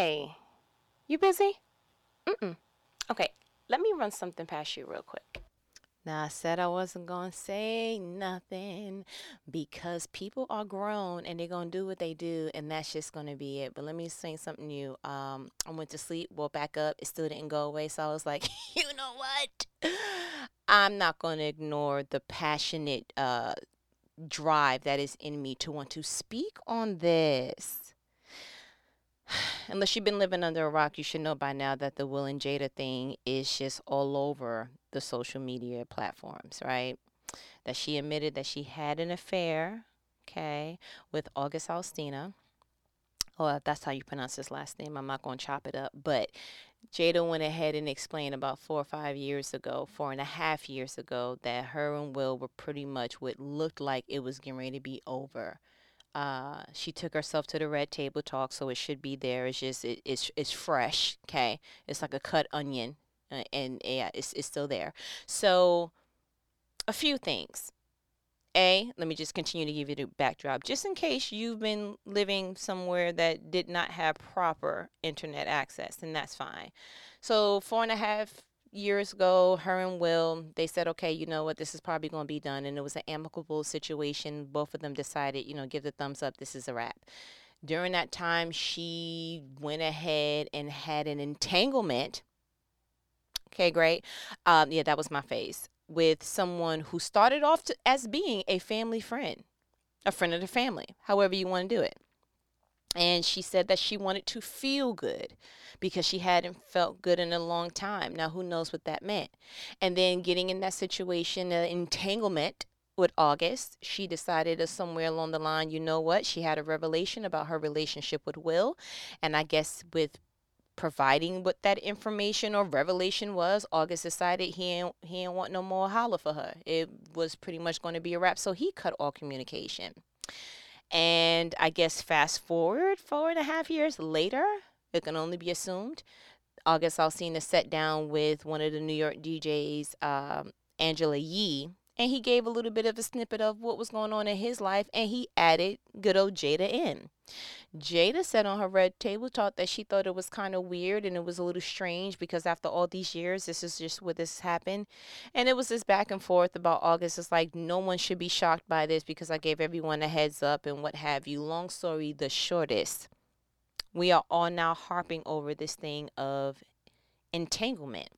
Hey, you busy? Mm-mm. Okay, let me run something past you real quick. Now, I said I wasn't going to say nothing because people are grown and they're going to do what they do, and that's just going to be it. But let me say something new. Um, I went to sleep, woke back up, it still didn't go away. So I was like, you know what? I'm not going to ignore the passionate uh, drive that is in me to want to speak on this. Unless you've been living under a rock, you should know by now that the Will and Jada thing is just all over the social media platforms, right? That she admitted that she had an affair, okay, with August Alstina. Oh, uh, that's how you pronounce his last name. I'm not going to chop it up. But Jada went ahead and explained about four or five years ago, four and a half years ago, that her and Will were pretty much what looked like it was getting ready to be over. Uh, she took herself to the red table talk, so it should be there. It's just it, it's it's fresh, okay? It's like a cut onion, uh, and yeah, it's it's still there. So, a few things. A, let me just continue to give you the backdrop, just in case you've been living somewhere that did not have proper internet access, and that's fine. So, four and a half years ago, her and Will, they said, okay, you know what, this is probably going to be done. And it was an amicable situation. Both of them decided, you know, give the thumbs up, this is a wrap. During that time, she went ahead and had an entanglement. Okay, great. Um, yeah, that was my phase with someone who started off to, as being a family friend, a friend of the family, however you want to do it. And she said that she wanted to feel good because she hadn't felt good in a long time. Now, who knows what that meant? And then getting in that situation, an entanglement with August, she decided somewhere along the line, you know what? She had a revelation about her relationship with Will. And I guess with providing what that information or revelation was, August decided he ain't, he ain't want no more holler for her. It was pretty much going to be a wrap. So he cut all communication. And I guess fast forward four and a half years later, it can only be assumed. August Alsina sat down with one of the New York DJs, um, Angela Yee, and he gave a little bit of a snippet of what was going on in his life, and he added good old Jada in. Jada said on her red table talk that she thought it was kind of weird and it was a little strange because after all these years, this is just what this happened. And it was this back and forth about August. It's like no one should be shocked by this because I gave everyone a heads up and what have you. Long story the shortest. We are all now harping over this thing of entanglement.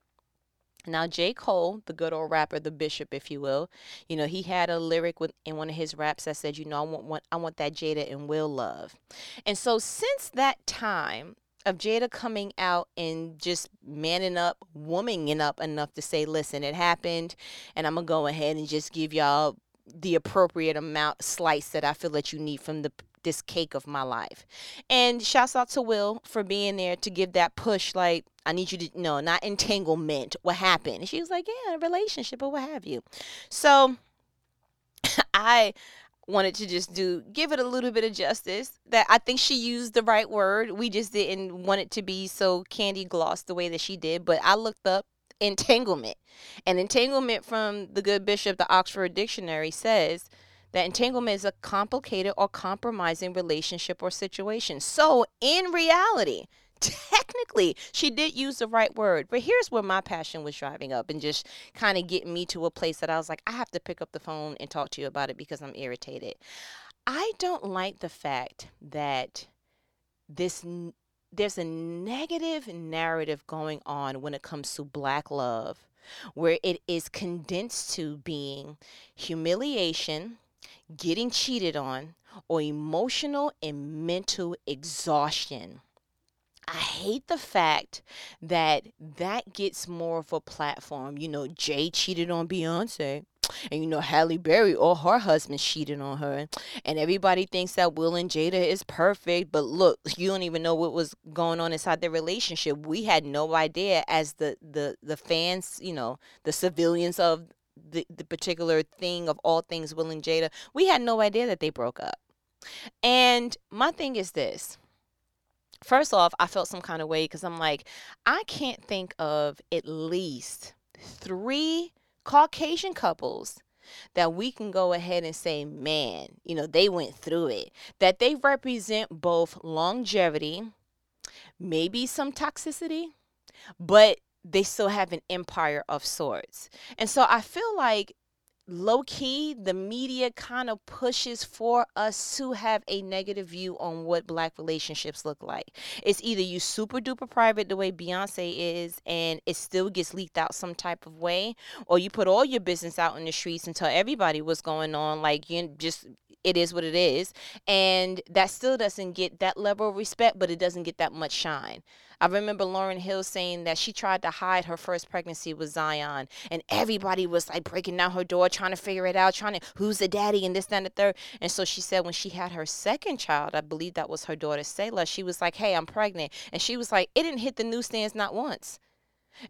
Now, J. Cole, the good old rapper, the bishop, if you will, you know, he had a lyric with, in one of his raps that said, you know, I want, want, I want that Jada and Will love. And so since that time, of Jada coming out and just manning up, womaning up enough to say, listen, it happened, and I'm going to go ahead and just give y'all the appropriate amount slice that I feel that you need from the this cake of my life. And shouts out to Will for being there to give that push, like, I need you to know, not entanglement, what happened. And she was like, Yeah, a relationship or what have you. So I wanted to just do give it a little bit of justice that i think she used the right word we just didn't want it to be so candy gloss the way that she did but i looked up entanglement and entanglement from the good bishop the oxford dictionary says that entanglement is a complicated or compromising relationship or situation. So, in reality, technically she did use the right word but here's where my passion was driving up and just kind of getting me to a place that i was like i have to pick up the phone and talk to you about it because i'm irritated i don't like the fact that this there's a negative narrative going on when it comes to black love where it is condensed to being humiliation getting cheated on, or emotional and mental exhaustion. I hate the fact that that gets more of a platform. You know, Jay cheated on Beyonce. And you know, Halle Berry or her husband cheated on her. And everybody thinks that Will and Jada is perfect. But look, you don't even know what was going on inside their relationship. We had no idea as the, the, the fans, you know, the civilians of the, the particular thing of all things Will and Jada, we had no idea that they broke up. And my thing is this. First off, I felt some kind of way because I'm like, I can't think of at least three Caucasian couples that we can go ahead and say, man, you know, they went through it. That they represent both longevity, maybe some toxicity, but they still have an empire of sorts. And so I feel like low key, the media kind of pushes for us to have a negative view on what black relationships look like. It's either you super duper private the way Beyonce is and it still gets leaked out some type of way, or you put all your business out in the streets and tell everybody what's going on, like you just it is what it is. And that still doesn't get that level of respect, but it doesn't get that much shine. I remember Lauryn Hill saying that she tried to hide her first pregnancy with Zion, and everybody was like breaking down her door, trying to figure it out, trying to who's the daddy and this, that, and the third. And so she said when she had her second child, I believe that was her daughter Selah, she was like, "Hey, I'm pregnant," and she was like, "It didn't hit the newsstands not once."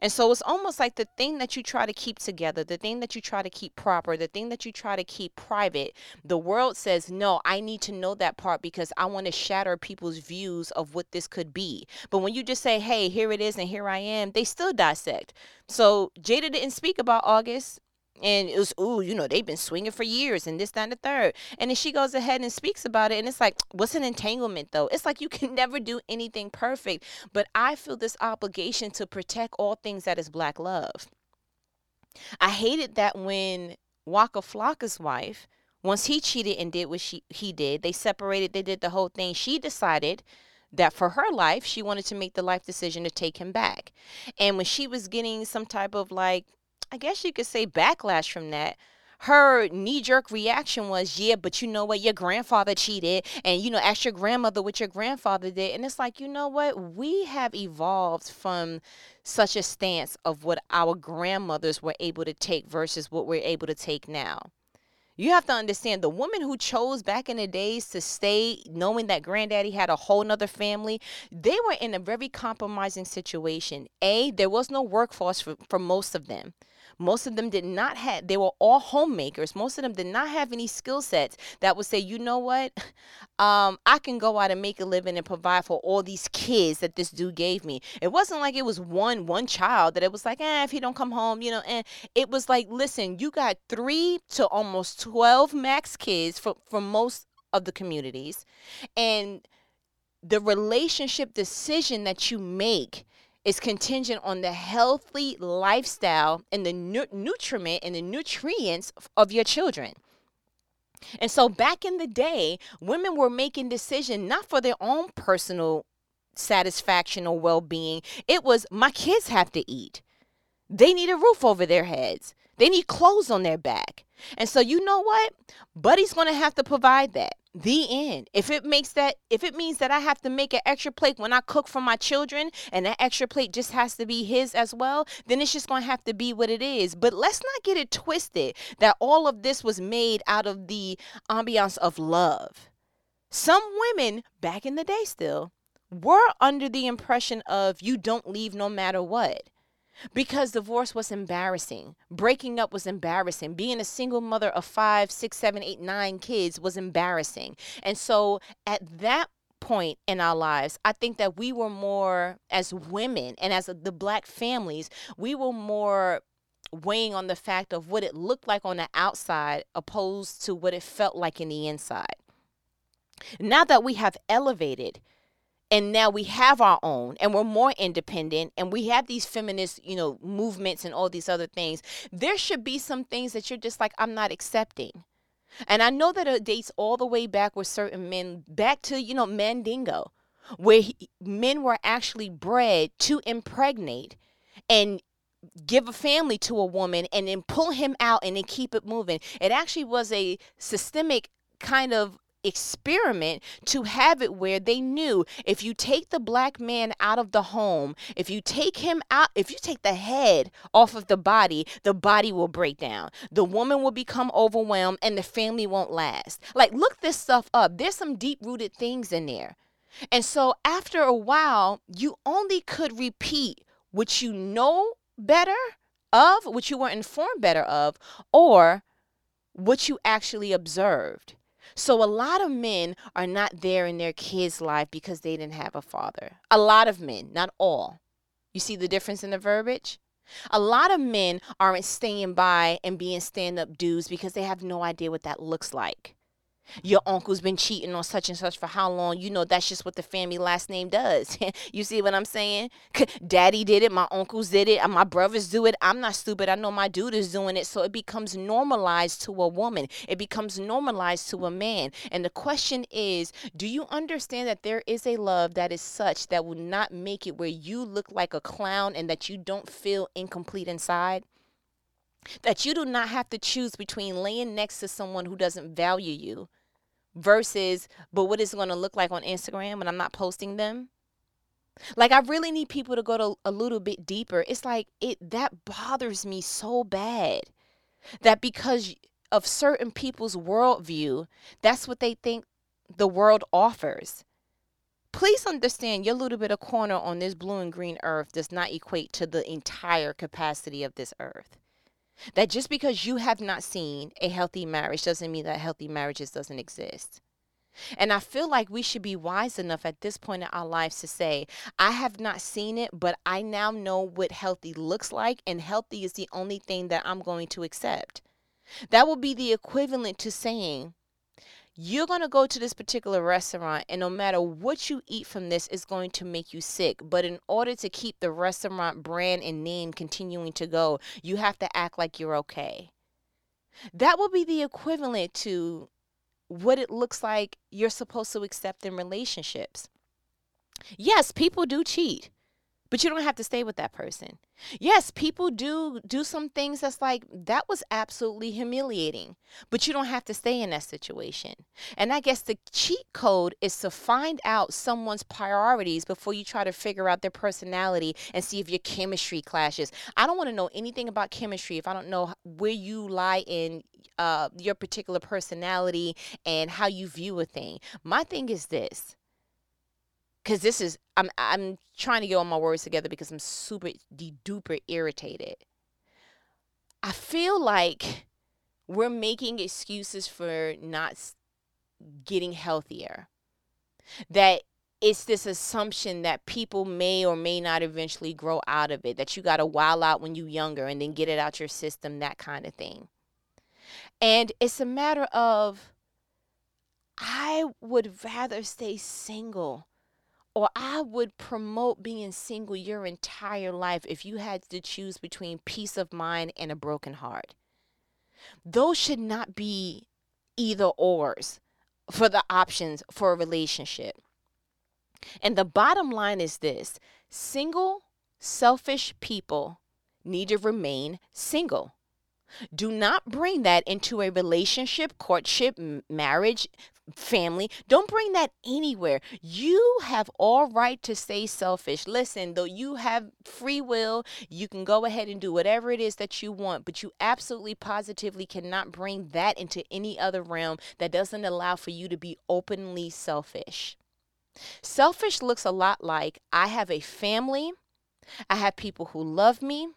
And so it's almost like the thing that you try to keep together, the thing that you try to keep proper, the thing that you try to keep private, the world says, no, I need to know that part because I want to shatter people's views of what this could be. But when you just say, hey, here it is and here I am, they still dissect. So Jada didn't speak about August and it was ooh you know they've been swinging for years and this that and the third. And then she goes ahead and speaks about it and it's like what's an entanglement though? It's like you can never do anything perfect but i feel this obligation to protect all things that is black love. I hated that when waka flocka's wife once he cheated and did what she he did they separated they did the whole thing she decided that for her life she wanted to make the life decision to take him back. And when she was getting some type of like I guess you could say backlash from that. Her knee jerk reaction was, yeah, but you know what? Your grandfather cheated, and you know, ask your grandmother what your grandfather did. And it's like, you know what? We have evolved from such a stance of what our grandmothers were able to take versus what we're able to take now. You have to understand the woman who chose back in the days to stay knowing that granddaddy had a whole nother family, they were in a very compromising situation. A, there was no workforce for, for most of them. Most of them did not have, they were all homemakers. Most of them did not have any skill sets that would say, you know what, um, I can go out and make a living and provide for all these kids that this dude gave me. It wasn't like it was one one child that it was like, eh, if he don't come home, you know, and it was like, listen, you got three to almost 12 max kids for, for most of the communities. And the relationship decision that you make is contingent on the healthy lifestyle and the nu- nutriment and the nutrients of your children. And so back in the day, women were making decisions not for their own personal satisfaction or well-being. It was my kids have to eat. They need a roof over their heads. They need clothes on their back. And so you know what? Buddy's going to have to provide that. The end. If it makes that if it means that I have to make an extra plate when I cook for my children and that extra plate just has to be his as well, then it's just going to have to be what it is. But let's not get it twisted that all of this was made out of the ambiance of love. Some women back in the day still were under the impression of you don't leave no matter what because divorce was embarrassing. Breaking up was embarrassing. Being a single mother of five, six, seven, eight, nine kids was embarrassing. And so at that point in our lives, I think that we were more, as women and as the black families, we were more weighing on the fact of what it looked like on the outside opposed to what it felt like in the inside. Now that we have elevated and now we have our own and we're more independent and we have these feminist you know movements and all these other things there should be some things that you're just like i'm not accepting. And i know that it dates all the way back with certain men back to you know mandingo where he, men were actually bred to impregnate and give a family to a woman and then pull him out and then keep it moving. It actually was a systemic kind of experiment to have it where they knew if you take the black man out of the home, if you take him out, if you take the head off of the body, the body will break down. The woman will become overwhelmed and the family won't last. Like, look this stuff up. There's some deep rooted things in there. And so, after a while, you only could repeat what you know better of, what you were informed better of, or what you actually observed. So a lot of men are not there in their kids' life because they didn't have a father. A lot of men, not all. You see the difference in the verbiage? A lot of men aren't staying by and being stand up dudes because they have no idea what that looks like. Your uncle's been cheating on such and such for how long? You know that's just what the family last name does. You see what i'm saying? Daddy did it my uncles did it uh, my brothers do it. I'm not stupid i know my dude is doing it. So it becomes normalized to a woman. It becomes normalized to a man. And the question is do you understand that there is a love that is such that will not make it where you look like a clown and that you don't feel incomplete inside that you do not have to choose between laying next to someone who doesn't value you versus but what is it going to look like on Instagram when I'm not posting them? Like I really need people to go to a little bit deeper. It's like it that bothers me so bad that because of certain people's worldview, that's what they think the world offers. Please understand your little bit of corner on this blue and green earth does not equate to the entire capacity of this earth. That just because you have not seen a healthy marriage doesn't mean that healthy marriages doesn't exist. And I feel like we should be wise enough at this point in our lives to say, I have not seen it, but I now know what healthy looks like, and healthy is the only thing that I'm going to accept. That will be the equivalent to saying, you're going to go to this particular restaurant and no matter what you eat from this is going to make you sick. But in order to keep the restaurant brand and name continuing to go you have to act like you're okay. That will be the equivalent to what it looks like you're supposed to accept in relationships. Yes people do cheat but you don't have to stay with that person. Yes, people do do some things that's like that was absolutely humiliating, but you don't have to stay in that situation. And I guess the cheat code is to find out someone's priorities before you try to figure out their personality and see if your chemistry clashes. I don't want to know anything about chemistry if I don't know where you lie in uh, your particular personality and how you view a thing. My thing is this because this is I'm I'm trying to get all my words together because I'm super duper irritated. I feel like we're making excuses for not getting healthier. That it's this assumption that people may or may not eventually grow out of it, that you got to while out when you're younger and then get it out your system, that kind of thing. And it's a matter of, I would rather stay single or I would promote being single your entire life if you had to choose between peace of mind and a broken heart. Those should not be either ors for the options for a relationship. And the bottom line is this single, selfish people need to remain single. Do not bring that into a relationship, courtship, marriage, family. Don't bring that anywhere. You have all right to stay selfish. Listen, though you have free will, you can go ahead and do whatever it is that you want, but you absolutely positively cannot bring that into any other realm that doesn't allow for you to be openly selfish. Selfish looks a lot like I have a family, I have people who love me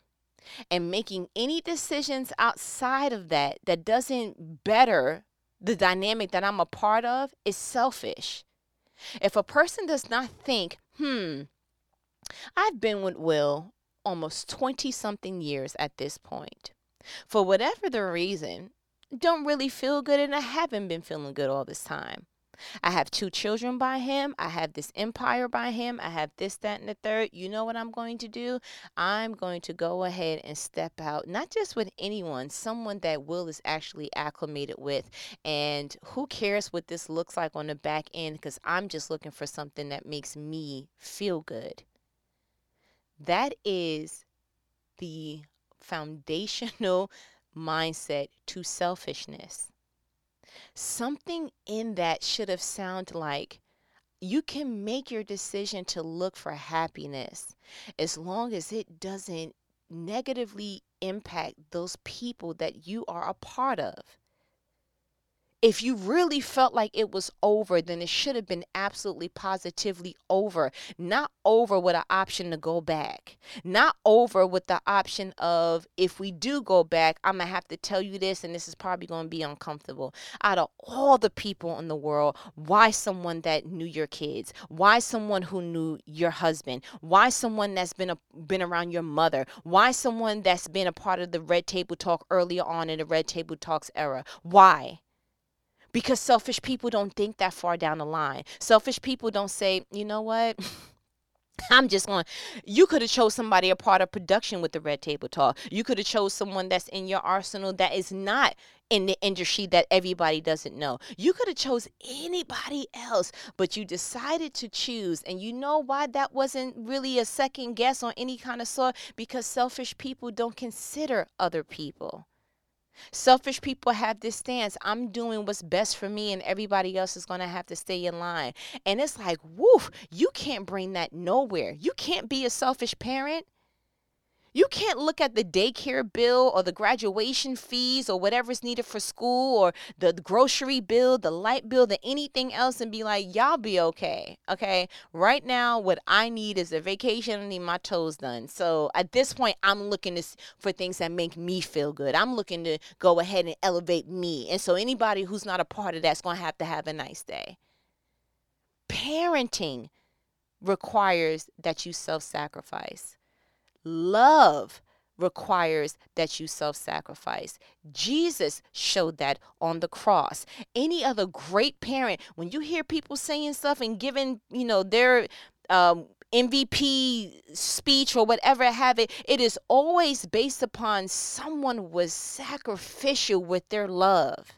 and making any decisions outside of that that doesn't better the dynamic that I'm a part of is selfish. If a person does not think, hmm, I've been with Will almost 20 something years at this point. For whatever the reason, don't really feel good and I haven't been feeling good all this time. I have two children by him. I have this empire by him. I have this, that, and the third. You know what I'm going to do? I'm going to go ahead and step out, not just with anyone, someone that Will is actually acclimated with. And who cares what this looks like on the back end? Because I'm just looking for something that makes me feel good. That is the foundational mindset to selfishness something in that should have sounded like you can make your decision to look for happiness as long as it doesn't negatively impact those people that you are a part of if you really felt like it was over, then it should have been absolutely positively over. Not over with an option to go back. Not over with the option of if we do go back, I'm going to have to tell you this and this is probably going to be uncomfortable. Out of all the people in the world, why someone that knew your kids? Why someone who knew your husband? Why someone that's been a, been around your mother? Why someone that's been a part of the Red Table Talk earlier on in the Red Table Talks era? Why? Because selfish people don't think that far down the line. Selfish people don't say, you know what? I'm just going. You could have chose somebody a part of production with the Red Table Talk. You could have chose someone that's in your arsenal that is not in the industry that everybody doesn't know. You could have chose anybody else, but you decided to choose. And you know why that wasn't really a second guess on any kind of sort? Because selfish people don't consider other people. Selfish people have this stance I'm doing what's best for me, and everybody else is going to have to stay in line. And it's like, woof, you can't bring that nowhere. You can't be a selfish parent. You can't look at the daycare bill or the graduation fees or whatever's needed for school or the grocery bill, the light bill, the anything else and be like, y'all be okay. Okay. Right now, what I need is a vacation. I need my toes done. So at this point, I'm looking to, for things that make me feel good. I'm looking to go ahead and elevate me. And so anybody who's not a part of that's going to have to have a nice day. Parenting requires that you self sacrifice. Love requires that you self sacrifice. Jesus showed that on the cross. Any other great parent, when you hear people saying stuff and giving, you know, their um, MVP speech or whatever have it, it is always based upon someone was sacrificial with their love.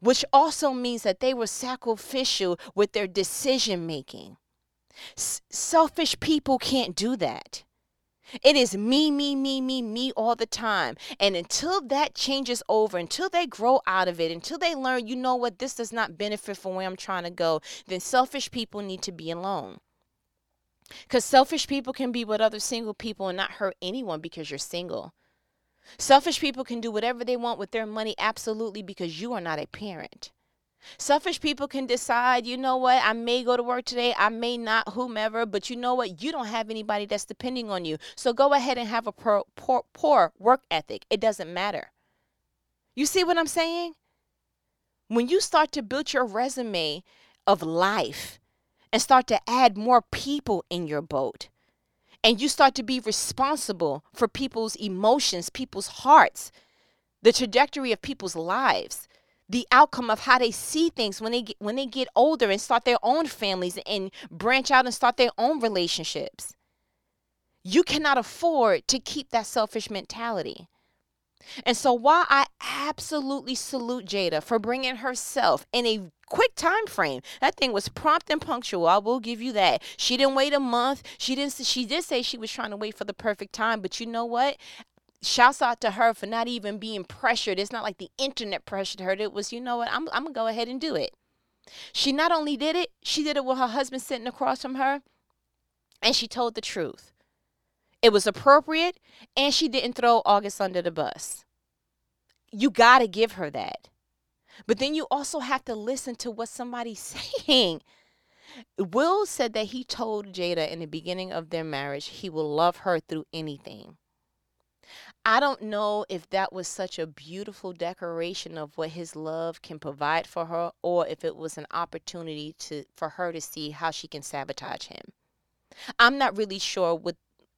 Which also means that they were sacrificial with their decision making. S- selfish people can't do that. It is me, me, me, me, me all the time. And until that changes over, until they grow out of it, until they learn, you know what, this does not benefit from where I'm trying to go, then selfish people need to be alone. Because selfish people can be with other single people and not hurt anyone because you're single. Selfish people can do whatever they want with their money absolutely because you are not a parent. Selfish people can decide, you know what, I may go to work today, I may not, whomever, but you know what, you don't have anybody that's depending on you. So go ahead and have a poor, poor, poor work ethic. It doesn't matter. You see what I'm saying? When you start to build your resume of life and start to add more people in your boat, and you start to be responsible for people's emotions, people's hearts, the trajectory of people's lives the outcome of how they see things when they get, when they get older and start their own families and branch out and start their own relationships. You cannot afford to keep that selfish mentality. And so while I absolutely salute Jada for bringing herself in a quick time frame, that thing was prompt and punctual. I will give you that. She didn't wait a month. She didn't she did say she was trying to wait for the perfect time, but you know what? Shouts out to her for not even being pressured. It's not like the internet pressured her. It was, you know what, I'm, I'm going to go ahead and do it. She not only did it, she did it with her husband sitting across from her, and she told the truth. It was appropriate, and she didn't throw August under the bus. You got to give her that. But then you also have to listen to what somebody's saying. Will said that he told Jada in the beginning of their marriage he will love her through anything. I don't know if that was such a beautiful decoration of what his love can provide for her or if it was an opportunity to for her to see how she can sabotage him. I'm not really sure what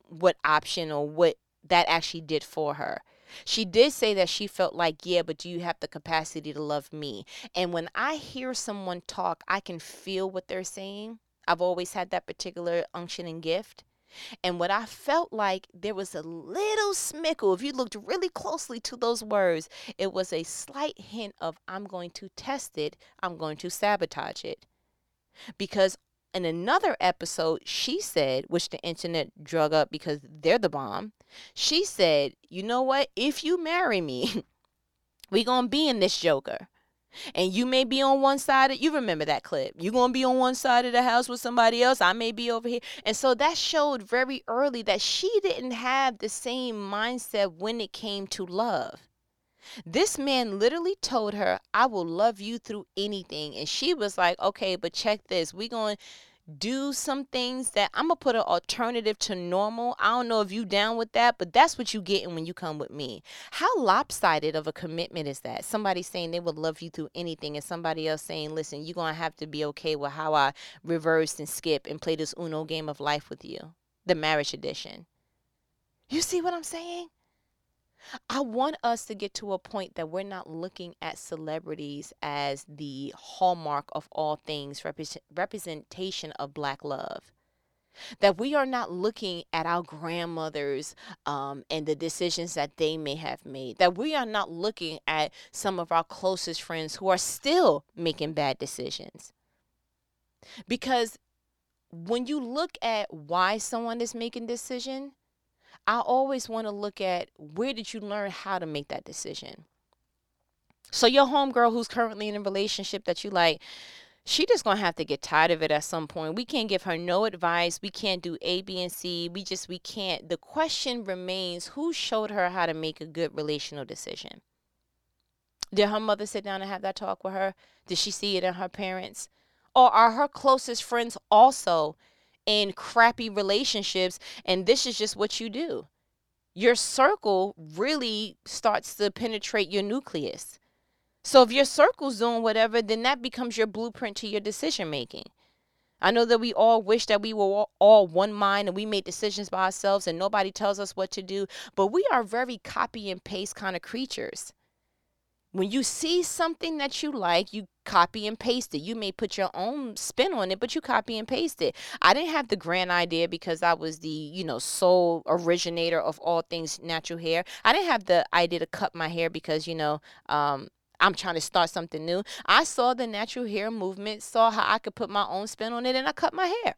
what option or what that actually did for her. She did say that she felt like, yeah, but do you have the capacity to love me? And when I hear someone talk, I can feel what they're saying. I've always had that particular unction and gift. And what I felt like there was a little smickle, if you looked really closely to those words, it was a slight hint of I'm going to test it, I'm going to sabotage it. Because in another episode, she said, which the internet drug up because they're the bomb, she said, you know what? If you marry me, we gonna be in this joker and you may be on one side of, you remember that clip. You're going to be on one side of the house with somebody else i may be over here. And so that showed very early that she didn't have the same mindset when it came to love. This man literally told her i will love you through anything. And she was like okay but check this. We going to do some things that I'm gonna put an alternative to normal. I don't know if you down with that, but that's what you getting when you come with me. How lopsided of a commitment is that? Somebody saying they would love you through anything, and somebody else saying, "Listen, you're gonna have to be okay with how I reverse and skip and play this Uno game of life with you, the marriage edition." You see what I'm saying? I want us to get to a point that we're not looking at celebrities as the hallmark of all things, represent, representation of black love. That we are not looking at our grandmothers um, and the decisions that they may have made. That we are not looking at some of our closest friends who are still making bad decisions. Because when you look at why someone is making decision, I always want to look at where did you learn how to make that decision? So your homegirl who's currently in a relationship that you like, she just gonna have to get tired of it at some point. We can't give her no advice. We can't do A, B, and C. We just we can't. The question remains: Who showed her how to make a good relational decision? Did her mother sit down and have that talk with her? Did she see it in her parents? Or are her closest friends also in crappy relationships and this is just what you do. Your circle really starts to penetrate your nucleus. So if your circle's doing whatever, then that becomes your blueprint to your decision making. I know that we all wish that we were all one mind and we made decisions by ourselves and nobody tells us what to do, but we are very copy and paste kind of creatures. When you see something that you like, you copy and paste it. You may put your own spin on it, but you copy and paste it. I didn't have the grand idea because I was the, you know, sole originator of all things natural hair. I didn't have the idea to cut my hair because, you know, um, I'm trying to start something new. I saw the natural hair movement, saw how I could put my own spin on it, and I cut my hair.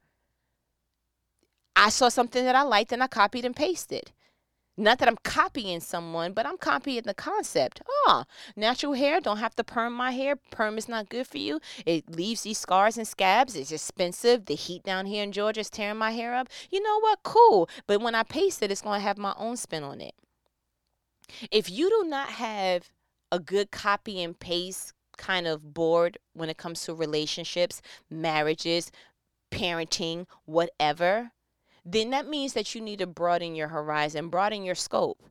I saw something that I liked and I copied and pasted. Not that I'm copying someone, but I'm copying the concept. Ah, natural hair, don't have to perm my hair. Perm is not good for you. It leaves these scars and scabs. It's expensive. The heat down here in Georgia is tearing my hair up. You know what? Cool. But when I paste it, it's going to have my own spin on it. If you do not have a good copy and paste kind of board when it comes to relationships, marriages, parenting, whatever, then that means that you need to broaden your horizon, broaden your scope.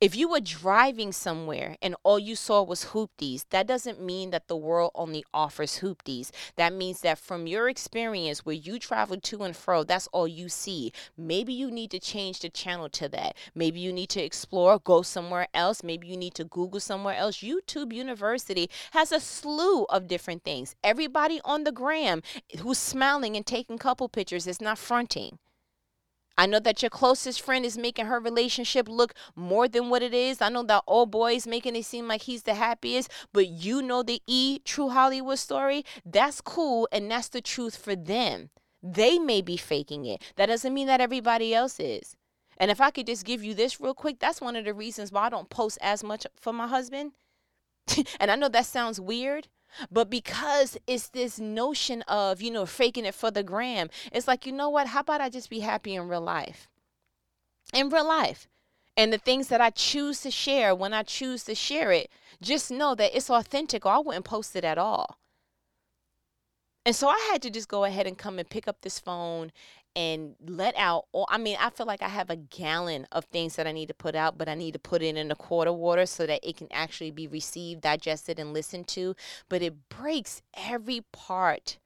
If you were driving somewhere and all you saw was hoopties, that doesn't mean that the world only offers hoopties. That means that from your experience where you travel to and fro, that's all you see. Maybe you need to change the channel to that. Maybe you need to explore, go somewhere else. Maybe you need to Google somewhere else. YouTube University has a slew of different things. Everybody on the gram who's smiling and taking couple pictures is not fronting. I know that your closest friend is making her relationship look more than what it is. I know that old boy is making it seem like he's the happiest, but you know the E true Hollywood story. That's cool, and that's the truth for them. They may be faking it. That doesn't mean that everybody else is. And if I could just give you this real quick, that's one of the reasons why I don't post as much for my husband. and I know that sounds weird, but because it's this notion of, you know, faking it for the gram, it's like, you know what? How about I just be happy in real life? In real life. And the things that I choose to share, when I choose to share it, just know that it's authentic or I wouldn't post it at all. And so I had to just go ahead and come and pick up this phone and let out all I mean, I feel like I have a gallon of things that I need to put out, but I need to put it in a quart of water so that it can actually be received, digested, and listened to. But it breaks every part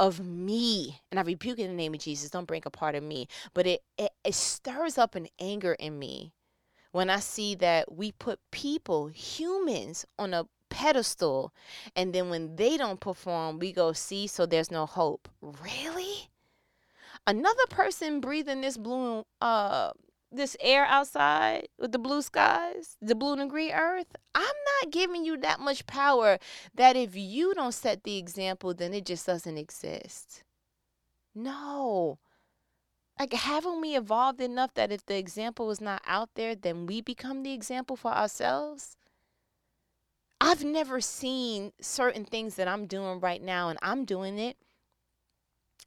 of me. And I rebuke in the name of Jesus. Don't break a part of me. But it, it, it stirs up an anger in me when I see that we put people, humans, on a pedestal and then when they don't perform we go see so there's no hope really another person breathing this blue uh this air outside with the blue skies, the blue and green earth, I'm not giving you that much power that if you don't set the example, then it just doesn't exist. No. Like, haven't we evolved enough that if the example is not out there, then we become the example for ourselves? I've never seen certain things that I'm doing right now, and I'm doing it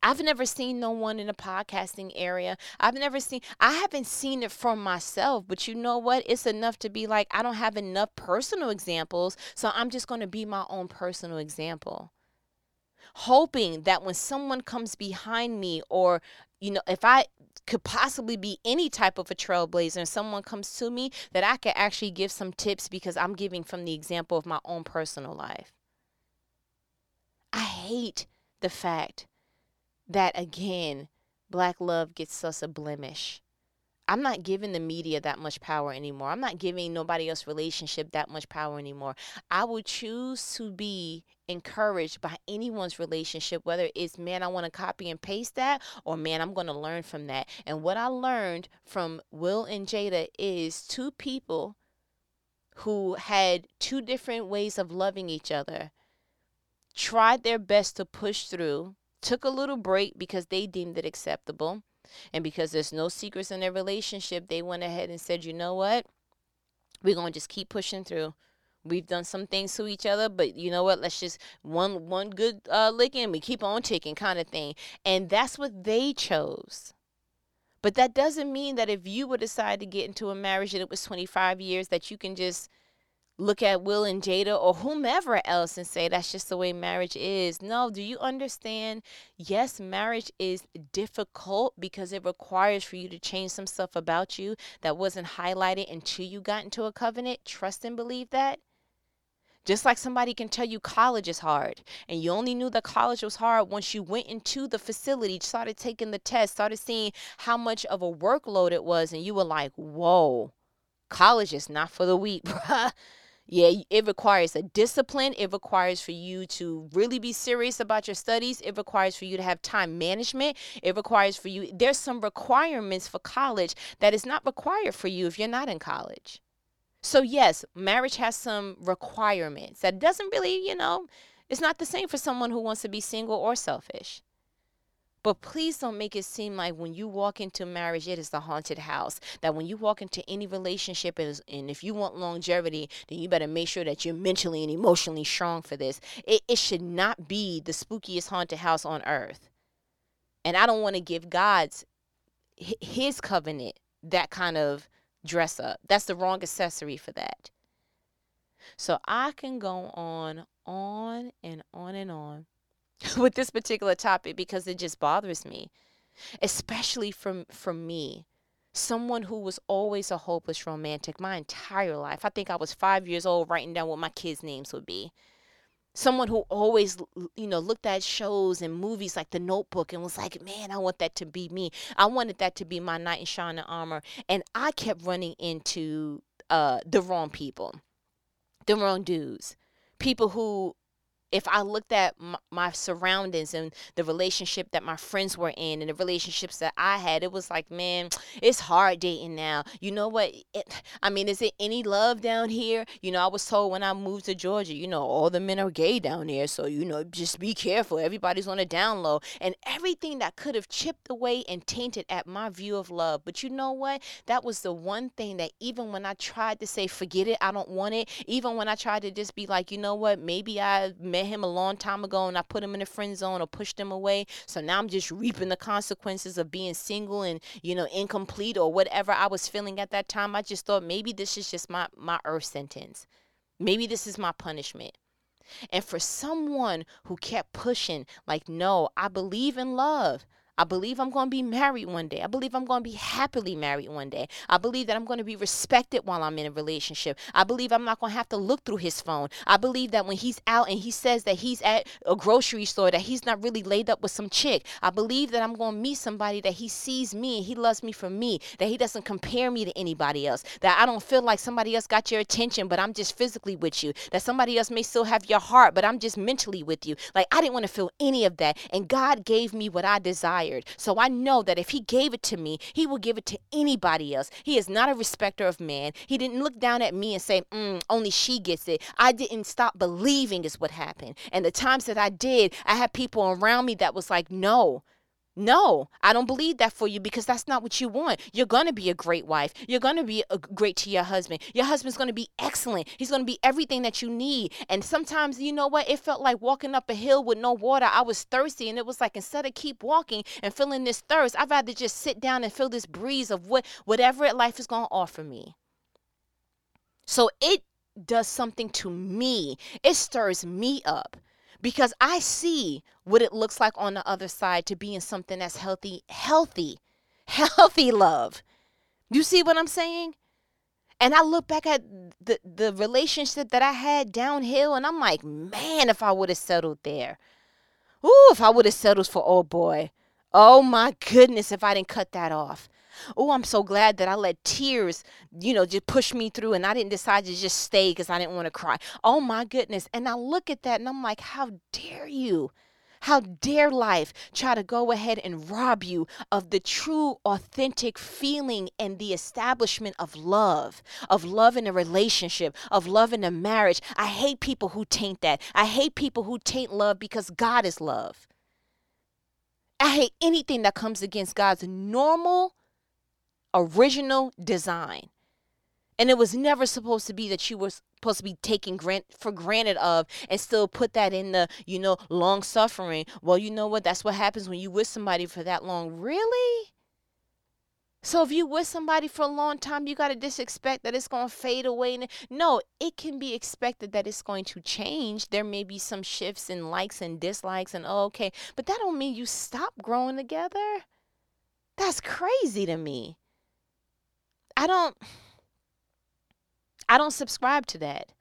I've never seen no one in the podcasting area. I've never seen, I haven't seen it for myself, but you know what? It's enough to be like, I don't have enough personal examples, so I'm just going to be my own personal example. Hoping that when someone comes behind me, or, you know, if I could possibly be any type of a trailblazer and someone comes to me, that I could actually give some tips because I'm giving from the example of my own personal life. I hate the fact that again, black love gets us a blemish. I'm not giving the media that much power anymore. I'm not giving nobody else relationship that much power anymore. I will choose to be encouraged by anyone's relationship, whether it's man, I want to copy and paste that, or man, I'm going to learn from that. And what I learned from Will and Jada is two people who had two different ways of loving each other, tried their best to push through, took a little break because they deemed it acceptable and because there's no secrets in their relationship, they went ahead and said, you know what? We're going to just keep pushing through. We've done some things to each other, but you know what? Let's just one one good uh, licking we keep on ticking, kind of thing. And that's what they chose. But that doesn't mean that if you would decide to get into a marriage and it was 25 years, that you can just look at Will and Jada or whomever else and say that's just the way marriage is. No, do you understand? Yes, marriage is difficult because it requires for you to change some stuff about you that wasn't highlighted until you got into a covenant. Trust and believe that. Just like somebody can tell you college is hard, and you only knew that college was hard once you went into the facility, started taking the test, started seeing how much of a workload it was, and you were like, whoa, college is not for the weak, bruh. Yeah, it requires a discipline. It requires for you to really be serious about your studies. It requires for you to have time management. It requires for you, there's some requirements for college that is not required for you if you're not in college. So, yes, marriage has some requirements that doesn't really, you know, it's not the same for someone who wants to be single or selfish. But please don't make it seem like when you walk into marriage, it is the haunted house. That when you walk into any relationship, and if you want longevity, then you better make sure that you're mentally and emotionally strong for this. It, it should not be the spookiest haunted house on earth. And I don't want to give God's, his covenant, that kind of dress up. That's the wrong accessory for that. So I can go on, on, and on and on with this particular topic because it just bothers me, especially from from me, someone who was always a hopeless romantic my entire life. I think I was five years old writing down what my kids' names would be. Someone who always, you know, looked at shows and movies like The Notebook and was like, man, I want that to be me. I wanted that to be my knight in shining armor. And I kept running into uh, the wrong people, the wrong dudes, people who if I looked at my, surroundings and the relationship that my friends were in and the relationships that I had, it was like, man, it's hard dating now. You know what? It, I mean, is it any love down here? You know, I was told when I moved to Georgia, you know, all the men are gay down there. So, you know, just be careful. Everybody's on a down low. And everything that could have chipped away and tainted at my view of love. But you know what? That was the one thing that even when I tried to say, forget it, I don't want it, even when I tried to just be like, you know what? Maybe I met him a long time ago and I put him in the friend zone or pushed him away. So now I'm just reaping the consequences of being single and, you know, incomplete or whatever I was feeling at that time. I just thought maybe this is just my, my earth sentence. Maybe this is my punishment. And for someone who kept pushing, like, no, I believe in love. I believe I'm going to be married one day. I believe I'm going to be happily married one day. I believe that I'm going to be respected while I'm in a relationship. I believe I'm not going to have to look through his phone. I believe that when he's out and he says that he's at a grocery store, that he's not really laid up with some chick. I believe that I'm going to meet somebody that he sees me and he loves me for me, that he doesn't compare me to anybody else, that I don't feel like somebody else got your attention, but I'm just physically with you, that somebody else may still have your heart, but I'm just mentally with you. Like, I didn't want to feel any of that. And God gave me what I desired. So I know that if He gave it to me, He will give it to anybody else. He is not a respecter of man. He didn't look down at me and say, mm, only she gets it. I didn't stop believing, is what happened. And the times that I did, I had people around me that was like, no, no, I don't believe that for you because that's not what you want. You're going to be a great wife. You're going to be a great to your husband. Your husband's going to be excellent. He's going to be everything that you need. And sometimes, you know what? It felt like walking up a hill with no water. I was thirsty and it was like instead of keep walking and feeling this thirst, I'd rather just sit down and feel this breeze of what whatever life is going to offer me. So it does something to me. It stirs me up because I see what it looks like on the other side to be in something that's healthy, healthy, healthy love. You see what I'm saying? And I look back at the, the relationship that I had downhill and I'm like, man, if I would have settled there. Ooh, if I would have settled for old boy. Oh my goodness, if I didn't cut that off. Oh, I'm so glad that I let tears, you know, just push me through and I didn't decide to just stay because I didn't want to cry. Oh my goodness. And I look at that and I'm like, how dare you? How dare life try to go ahead and rob you of the true, authentic feeling and the establishment of love, of love in a relationship, of love in a marriage? I hate people who taint that. I hate people who taint love because God is love. I hate anything that comes against God's normal, original design. And it was never supposed to be that you were supposed to be taken grant for granted of and still put that in the, you know, long suffering. Well, you know what? That's what happens when you with somebody for that long. Really? So if you with somebody for a long time, you got to just expect that it's going to fade away. No, it can be expected that it's going to change. There may be some shifts in likes and dislikes and oh, okay, but that don't mean you stop growing together. That's crazy to me. I don't I don't subscribe to that.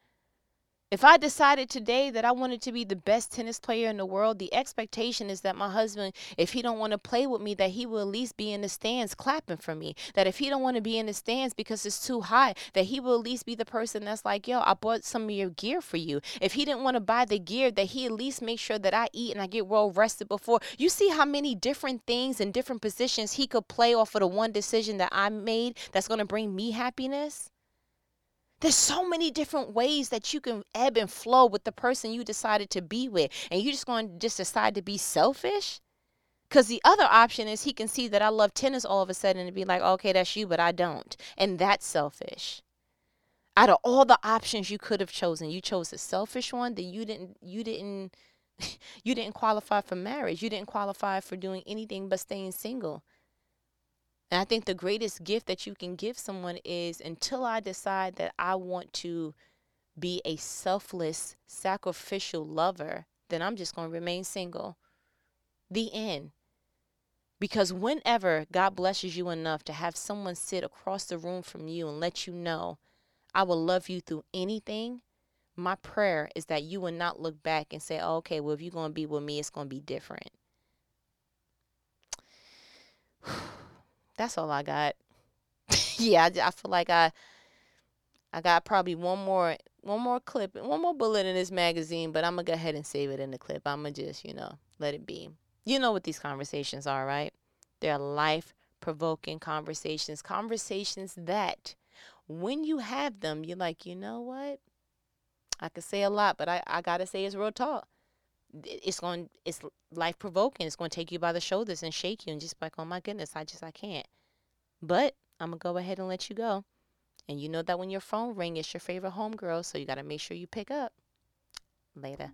If I decided today that I wanted to be the best tennis player in the world, the expectation is that my husband, if he don't want to play with me, that he will at least be in the stands clapping for me. That if he don't want to be in the stands because it's too high, that he will at least be the person that's like, yo, I bought some of your gear for you. If he didn't want to buy the gear, that he at least make sure that I eat and I get well rested before. You see how many different things and different positions he could play off of the one decision that I made that's going to bring me happiness? There's so many different ways that you can ebb and flow with the person you decided to be with. And you're just going to just decide to be selfish? Because the other option is he can see that I love tennis all of a sudden and be like, okay, that's you, but I don't. And that's selfish. Out of all the options you could have chosen, you chose the selfish one that you didn't you didn't you didn't qualify for marriage. You didn't qualify for doing anything but staying single. And I think the greatest gift that you can give someone is until I decide that I want to be a selfless, sacrificial lover, then I'm just going to remain single. The end. Because whenever God blesses you enough to have someone sit across the room from you and let you know, I will love you through anything, my prayer is that you will not look back and say, oh, okay, well, if you're going to be with me, it's going to be different. that's all I got. yeah, I, I feel like I I got probably one more one more clip, one more bullet in this magazine, but I'm gonna go ahead and save it in the clip. I'm gonna just, you know, let it be. You know what these conversations are, right? They're life provoking conversations, conversations that when you have them, you're like, you know what? I could say a lot, but I, I gotta say it's real talk it's going it's life provoking. It's going to take you by the shoulders and shake you and just like, oh my goodness, I just I can't. But I'm gonna go ahead and let you go. And you know that when your phone ring, it's your favorite homegirl, so you got to make sure you pick up. Later.